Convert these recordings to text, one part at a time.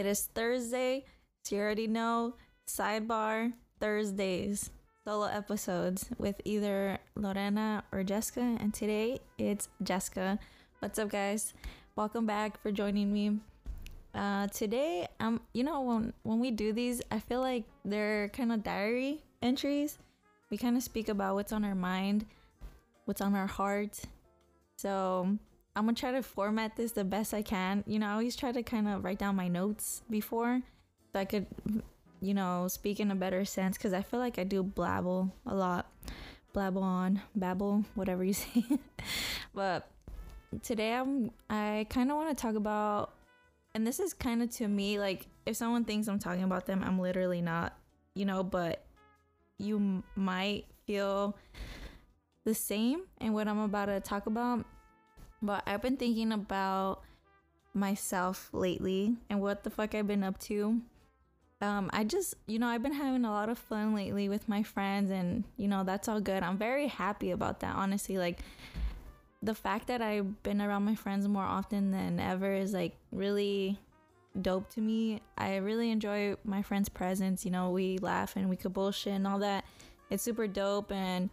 It is Thursday, so you already know. Sidebar Thursdays, solo episodes with either Lorena or Jessica. And today it's Jessica. What's up, guys? Welcome back for joining me. Uh, today, um, you know, when when we do these, I feel like they're kind of diary entries. We kind of speak about what's on our mind, what's on our heart. So I'm gonna try to format this the best I can. You know, I always try to kind of write down my notes before so I could, you know, speak in a better sense because I feel like I do blabble a lot. Blabble on, babble, whatever you say. but today I'm I kind of want to talk about and this is kind of to me like if someone thinks I'm talking about them, I'm literally not, you know, but you might feel the same in what I'm about to talk about but I've been thinking about myself lately and what the fuck I've been up to. Um, I just, you know, I've been having a lot of fun lately with my friends, and you know, that's all good. I'm very happy about that, honestly. Like, the fact that I've been around my friends more often than ever is like really dope to me. I really enjoy my friends' presence. You know, we laugh and we could bullshit and all that. It's super dope, and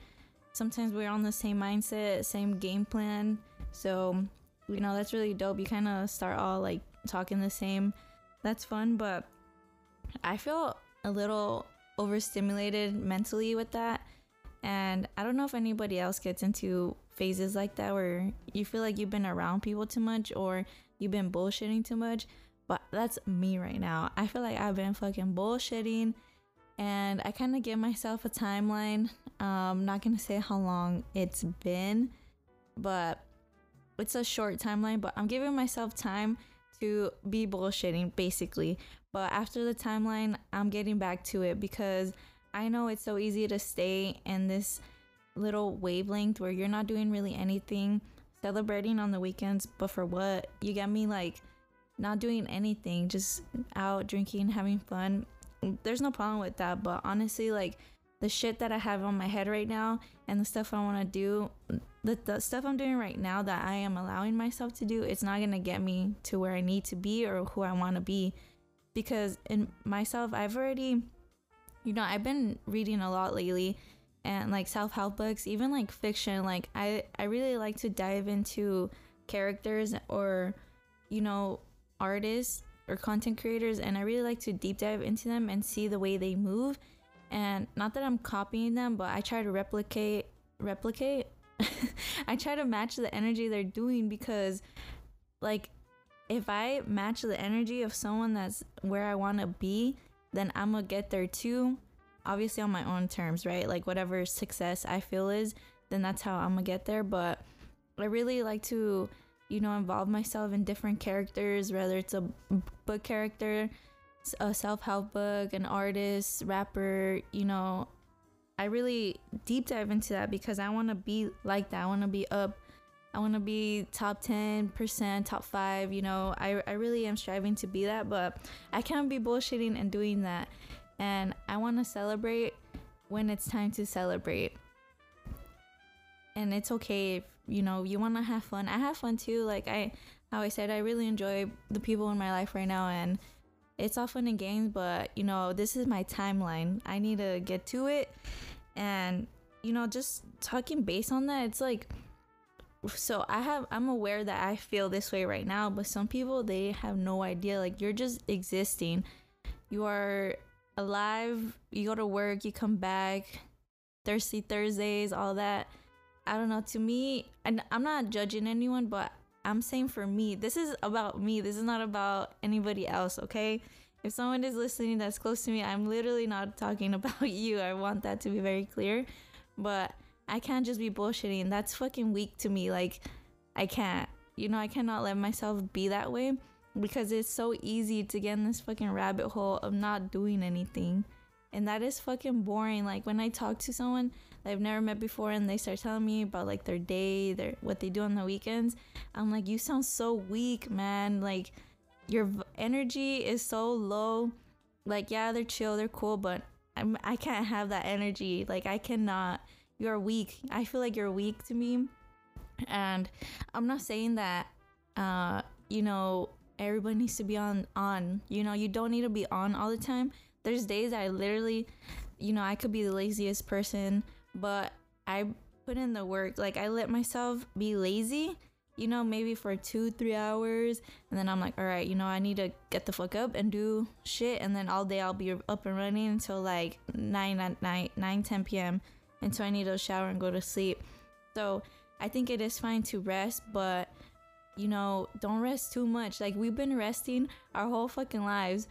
sometimes we're on the same mindset, same game plan. So, you know, that's really dope. You kind of start all like talking the same. That's fun, but I feel a little overstimulated mentally with that. And I don't know if anybody else gets into phases like that where you feel like you've been around people too much or you've been bullshitting too much. But that's me right now. I feel like I've been fucking bullshitting and I kind of give myself a timeline. Um, I'm not gonna say how long it's been, but it's a short timeline, but I'm giving myself time to be bullshitting basically. But after the timeline, I'm getting back to it because I know it's so easy to stay in this little wavelength where you're not doing really anything, celebrating on the weekends, but for what? You get me like not doing anything, just out drinking, having fun. There's no problem with that, but honestly like the shit that I have on my head right now and the stuff I want to do, the, the stuff I'm doing right now that I am allowing myself to do, it's not going to get me to where I need to be or who I want to be. Because in myself, I've already, you know, I've been reading a lot lately and like self help books, even like fiction. Like, I, I really like to dive into characters or, you know, artists or content creators, and I really like to deep dive into them and see the way they move and not that I'm copying them, but I try to replicate replicate. I try to match the energy they're doing because like if I match the energy of someone that's where I want to be, then I'm going to get there too. Obviously on my own terms, right? Like whatever success I feel is, then that's how I'm going to get there, but I really like to you know involve myself in different characters, whether it's a book character a self-help book, an artist, rapper, you know, I really deep dive into that because I want to be like that. I want to be up. I want to be top 10%, top 5, you know. I I really am striving to be that, but I can't be bullshitting and doing that. And I want to celebrate when it's time to celebrate. And it's okay if, you know, you want to have fun. I have fun too. Like I how I said I really enjoy the people in my life right now and it's all fun and games, but you know, this is my timeline. I need to get to it. And, you know, just talking based on that, it's like, so I have, I'm aware that I feel this way right now, but some people, they have no idea. Like, you're just existing. You are alive, you go to work, you come back, thirsty Thursdays, all that. I don't know. To me, and I'm not judging anyone, but I'm saying for me, this is about me. This is not about anybody else, okay? If someone is listening that's close to me, I'm literally not talking about you. I want that to be very clear. But I can't just be bullshitting. That's fucking weak to me. Like, I can't. You know, I cannot let myself be that way because it's so easy to get in this fucking rabbit hole of not doing anything. And that is fucking boring. Like, when I talk to someone I've never met before and they start telling me about like their day, their what they do on the weekends, I'm like, you sound so weak, man. Like your energy is so low. Like yeah, they're chill, they're cool, but I'm I can't have that energy. Like I cannot. You're weak. I feel like you're weak to me. And I'm not saying that uh you know everybody needs to be on on. You know, you don't need to be on all the time. There's days I literally, you know, I could be the laziest person, but I put in the work. Like I let myself be lazy, you know, maybe for two, three hours, and then I'm like, all right, you know, I need to get the fuck up and do shit, and then all day I'll be up and running until like nine at night, 9, 10 p.m. until I need to shower and go to sleep. So I think it is fine to rest, but you know, don't rest too much. Like we've been resting our whole fucking lives.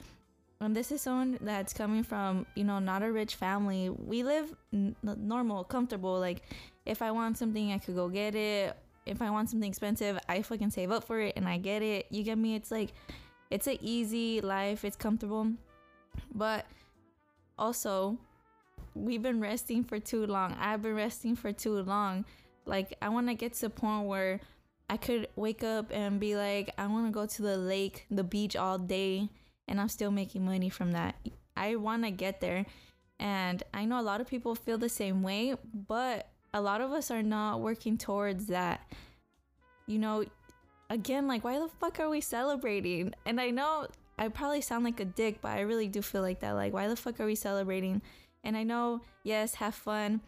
And this is someone that's coming from, you know, not a rich family. We live n- normal, comfortable. Like if I want something, I could go get it. If I want something expensive, I fucking save up for it and I get it. You get me? It's like it's an easy life. It's comfortable. But also, we've been resting for too long. I've been resting for too long. Like I want to get to the point where I could wake up and be like, I want to go to the lake, the beach all day, and I'm still making money from that. I want to get there. And I know a lot of people feel the same way, but a lot of us are not working towards that. You know, again, like, why the fuck are we celebrating? And I know I probably sound like a dick, but I really do feel like that. Like, why the fuck are we celebrating? And I know, yes, have fun.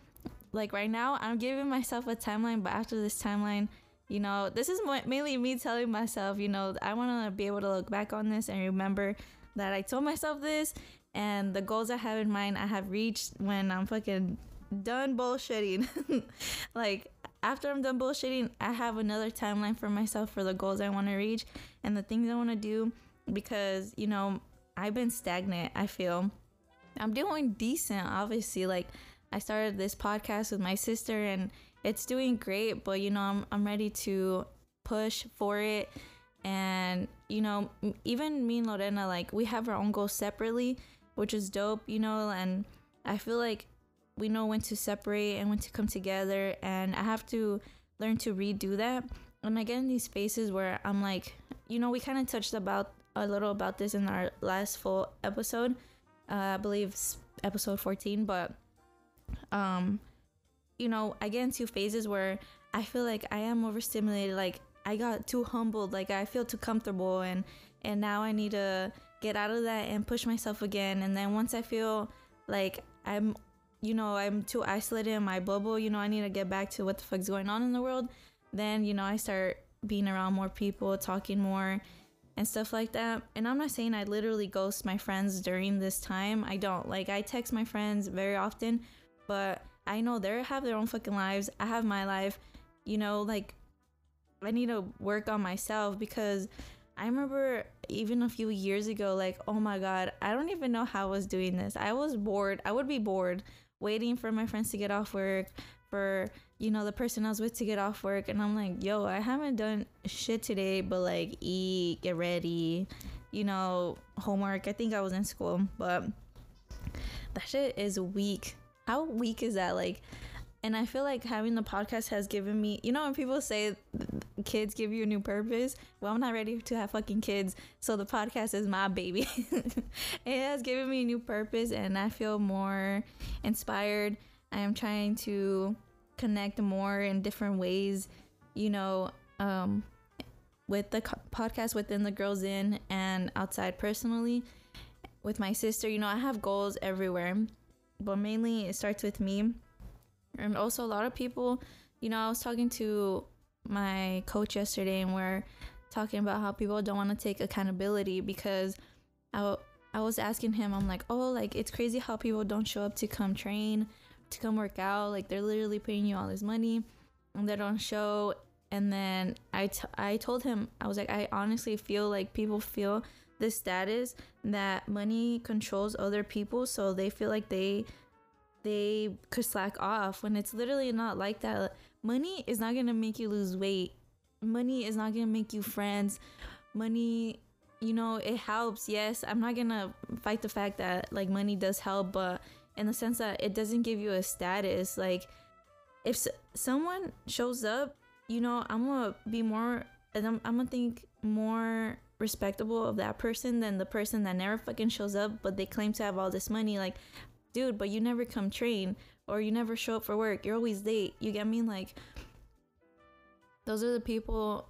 Like, right now, I'm giving myself a timeline, but after this timeline, you know, this is mainly me telling myself, you know, I want to be able to look back on this and remember that I told myself this and the goals I have in mind I have reached when I'm fucking done bullshitting. like after I'm done bullshitting, I have another timeline for myself for the goals I want to reach and the things I want to do because, you know, I've been stagnant, I feel. I'm doing decent, obviously. Like I started this podcast with my sister and it's doing great, but you know, I'm I'm ready to push for it. And you know, even me and Lorena, like we have our own goals separately, which is dope, you know. And I feel like we know when to separate and when to come together. And I have to learn to redo that. And I get in these spaces where I'm like, you know, we kind of touched about a little about this in our last full episode, uh, I believe episode 14, but um you know, I get into phases where I feel like I am overstimulated, like I got too humbled, like I feel too comfortable and and now I need to get out of that and push myself again. And then once I feel like I'm you know, I'm too isolated in my bubble, you know, I need to get back to what the fuck's going on in the world, then, you know, I start being around more people, talking more and stuff like that. And I'm not saying I literally ghost my friends during this time. I don't. Like I text my friends very often, but I know they have their own fucking lives. I have my life. You know, like I need to work on myself because I remember even a few years ago, like, oh my God, I don't even know how I was doing this. I was bored. I would be bored waiting for my friends to get off work, for, you know, the person I was with to get off work. And I'm like, yo, I haven't done shit today, but like eat, get ready, you know, homework. I think I was in school, but that shit is weak how weak is that? Like, and I feel like having the podcast has given me, you know, when people say kids give you a new purpose, well, I'm not ready to have fucking kids. So the podcast is my baby. it has given me a new purpose and I feel more inspired. I am trying to connect more in different ways, you know, um, with the podcast within the Girl's Inn and outside personally. With my sister, you know, I have goals everywhere but mainly it starts with me. And also, a lot of people, you know, I was talking to my coach yesterday and we're talking about how people don't want to take accountability because I, I was asking him, I'm like, oh, like it's crazy how people don't show up to come train, to come work out. Like they're literally paying you all this money and they don't show. And then I, t- I told him, I was like, I honestly feel like people feel the status that money controls other people so they feel like they they could slack off when it's literally not like that. Money is not gonna make you lose weight. Money is not gonna make you friends. Money you know it helps yes. I'm not gonna fight the fact that like money does help but in the sense that it doesn't give you a status. Like if s- someone shows up you know i'm gonna be more I'm, I'm gonna think more respectable of that person than the person that never fucking shows up but they claim to have all this money like dude but you never come train or you never show up for work you're always late you get me like those are the people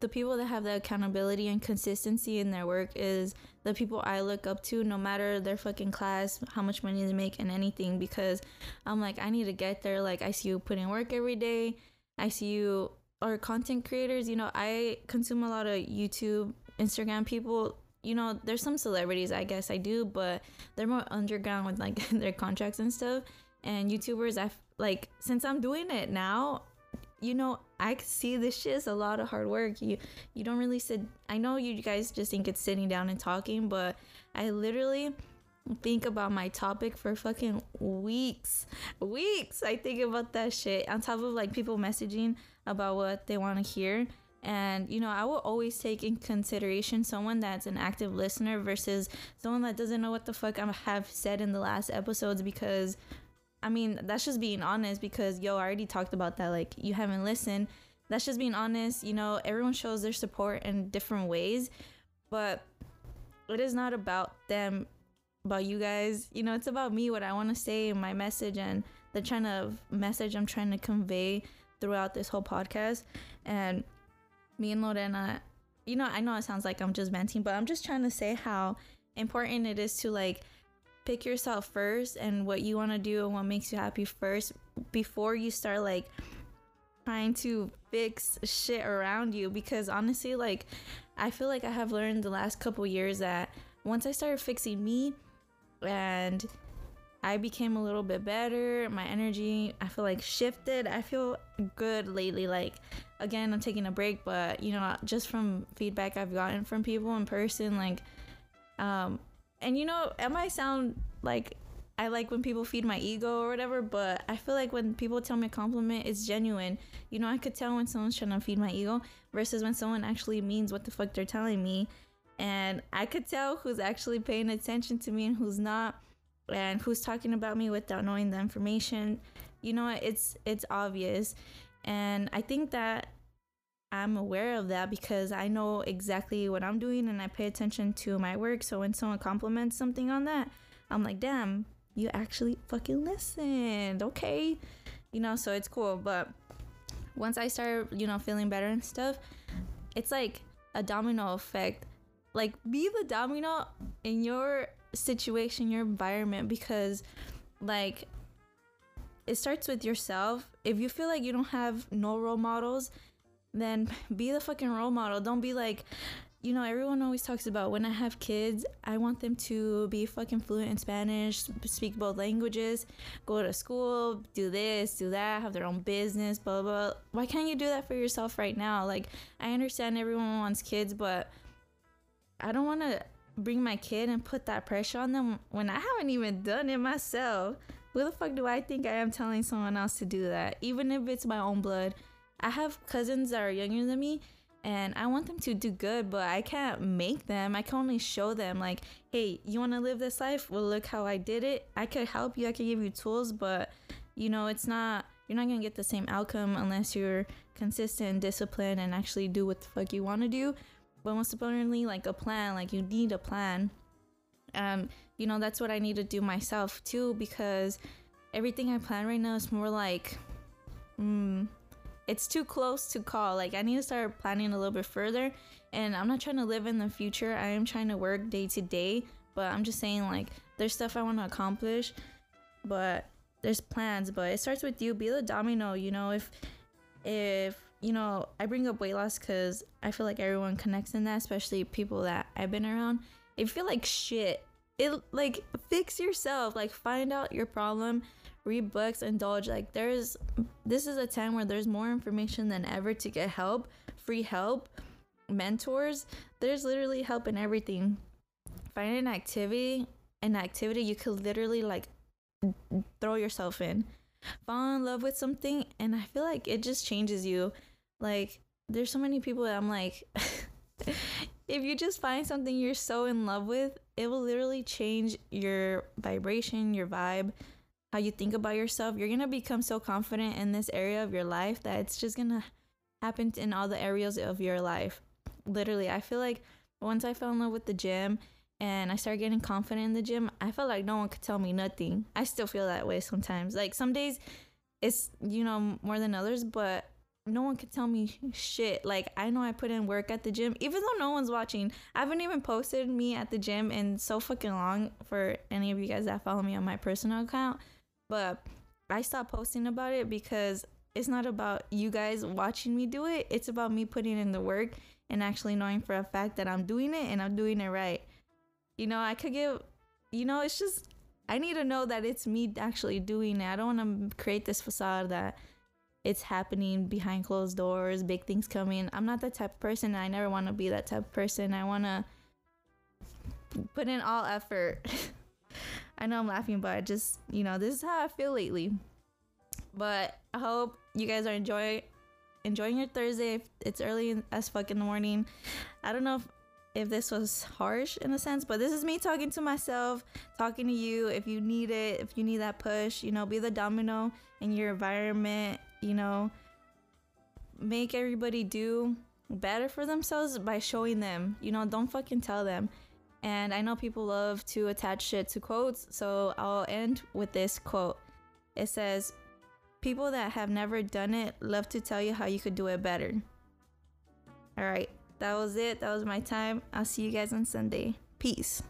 the people that have the accountability and consistency in their work is the people I look up to, no matter their fucking class, how much money they make, and anything. Because I'm like, I need to get there. Like, I see you putting work every day. I see you, or content creators. You know, I consume a lot of YouTube, Instagram people. You know, there's some celebrities, I guess I do, but they're more underground with like their contracts and stuff. And YouTubers, I like since I'm doing it now, you know, I see this shit is a lot of hard work. You you don't really sit. I know you guys just think it's sitting down and talking, but I literally think about my topic for fucking weeks. Weeks. I think about that shit on top of like people messaging about what they want to hear. And you know, I will always take in consideration someone that's an active listener versus someone that doesn't know what the fuck I have said in the last episodes because I mean, that's just being honest because yo, I already talked about that. Like, you haven't listened. That's just being honest. You know, everyone shows their support in different ways, but it is not about them, about you guys. You know, it's about me, what I want to say, my message, and the kind of message I'm trying to convey throughout this whole podcast. And me and Lorena, you know, I know it sounds like I'm just venting, but I'm just trying to say how important it is to like pick yourself first and what you want to do and what makes you happy first before you start like trying to fix shit around you because honestly like I feel like I have learned the last couple years that once I started fixing me and I became a little bit better, my energy I feel like shifted. I feel good lately like again I'm taking a break but you know just from feedback I've gotten from people in person like um and you know, it might sound like I like when people feed my ego or whatever, but I feel like when people tell me a compliment, it's genuine. You know, I could tell when someone's trying to feed my ego versus when someone actually means what the fuck they're telling me. And I could tell who's actually paying attention to me and who's not, and who's talking about me without knowing the information. You know, it's it's obvious. And I think that I'm aware of that because I know exactly what I'm doing and I pay attention to my work. So when someone compliments something on that, I'm like, damn, you actually fucking listened. Okay. You know, so it's cool. But once I start, you know, feeling better and stuff, it's like a domino effect. Like, be the domino in your situation, your environment, because, like, it starts with yourself. If you feel like you don't have no role models, then be the fucking role model. Don't be like, you know, everyone always talks about when I have kids, I want them to be fucking fluent in Spanish, speak both languages, go to school, do this, do that, have their own business, blah, blah, blah. Why can't you do that for yourself right now? Like, I understand everyone wants kids, but I don't want to bring my kid and put that pressure on them when I haven't even done it myself. Who the fuck do I think I am telling someone else to do that? Even if it's my own blood. I have cousins that are younger than me and I want them to do good, but I can't make them. I can only show them, like, hey, you want to live this life? Well, look how I did it. I could help you, I could give you tools, but you know, it's not, you're not gonna get the same outcome unless you're consistent, disciplined, and actually do what the fuck you want to do. But most importantly, like a plan, like, you need a plan. Um, you know, that's what I need to do myself too, because everything I plan right now is more like, hmm it's too close to call. Like I need to start planning a little bit further. And I'm not trying to live in the future. I am trying to work day to day. But I'm just saying like there's stuff I want to accomplish. But there's plans. But it starts with you. Be the domino. You know if if you know I bring up weight loss because I feel like everyone connects in that, especially people that I've been around. If feel like shit, it like fix yourself. Like find out your problem read books, indulge. Like there's this is a time where there's more information than ever to get help, free help, mentors. There's literally help in everything. Find an activity, an activity you could literally like throw yourself in. Fall in love with something and I feel like it just changes you. Like there's so many people that I'm like if you just find something you're so in love with, it will literally change your vibration, your vibe, how you think about yourself, you're gonna become so confident in this area of your life that it's just gonna happen in all the areas of your life. Literally, I feel like once I fell in love with the gym and I started getting confident in the gym, I felt like no one could tell me nothing. I still feel that way sometimes. Like some days it's, you know, more than others, but no one could tell me shit. Like I know I put in work at the gym, even though no one's watching. I haven't even posted me at the gym in so fucking long for any of you guys that follow me on my personal account. But I stopped posting about it because it's not about you guys watching me do it. It's about me putting in the work and actually knowing for a fact that I'm doing it and I'm doing it right. You know, I could give, you know, it's just, I need to know that it's me actually doing it. I don't want to create this facade that it's happening behind closed doors, big things coming. I'm not that type of person. I never want to be that type of person. I want to put in all effort. I know I'm laughing, but I just, you know, this is how I feel lately. But I hope you guys are enjoy enjoying your Thursday. It's early as fuck in the morning. I don't know if if this was harsh in a sense, but this is me talking to myself, talking to you. If you need it, if you need that push, you know, be the domino in your environment, you know, make everybody do better for themselves by showing them. You know, don't fucking tell them. And I know people love to attach shit to quotes, so I'll end with this quote. It says, People that have never done it love to tell you how you could do it better. All right, that was it. That was my time. I'll see you guys on Sunday. Peace.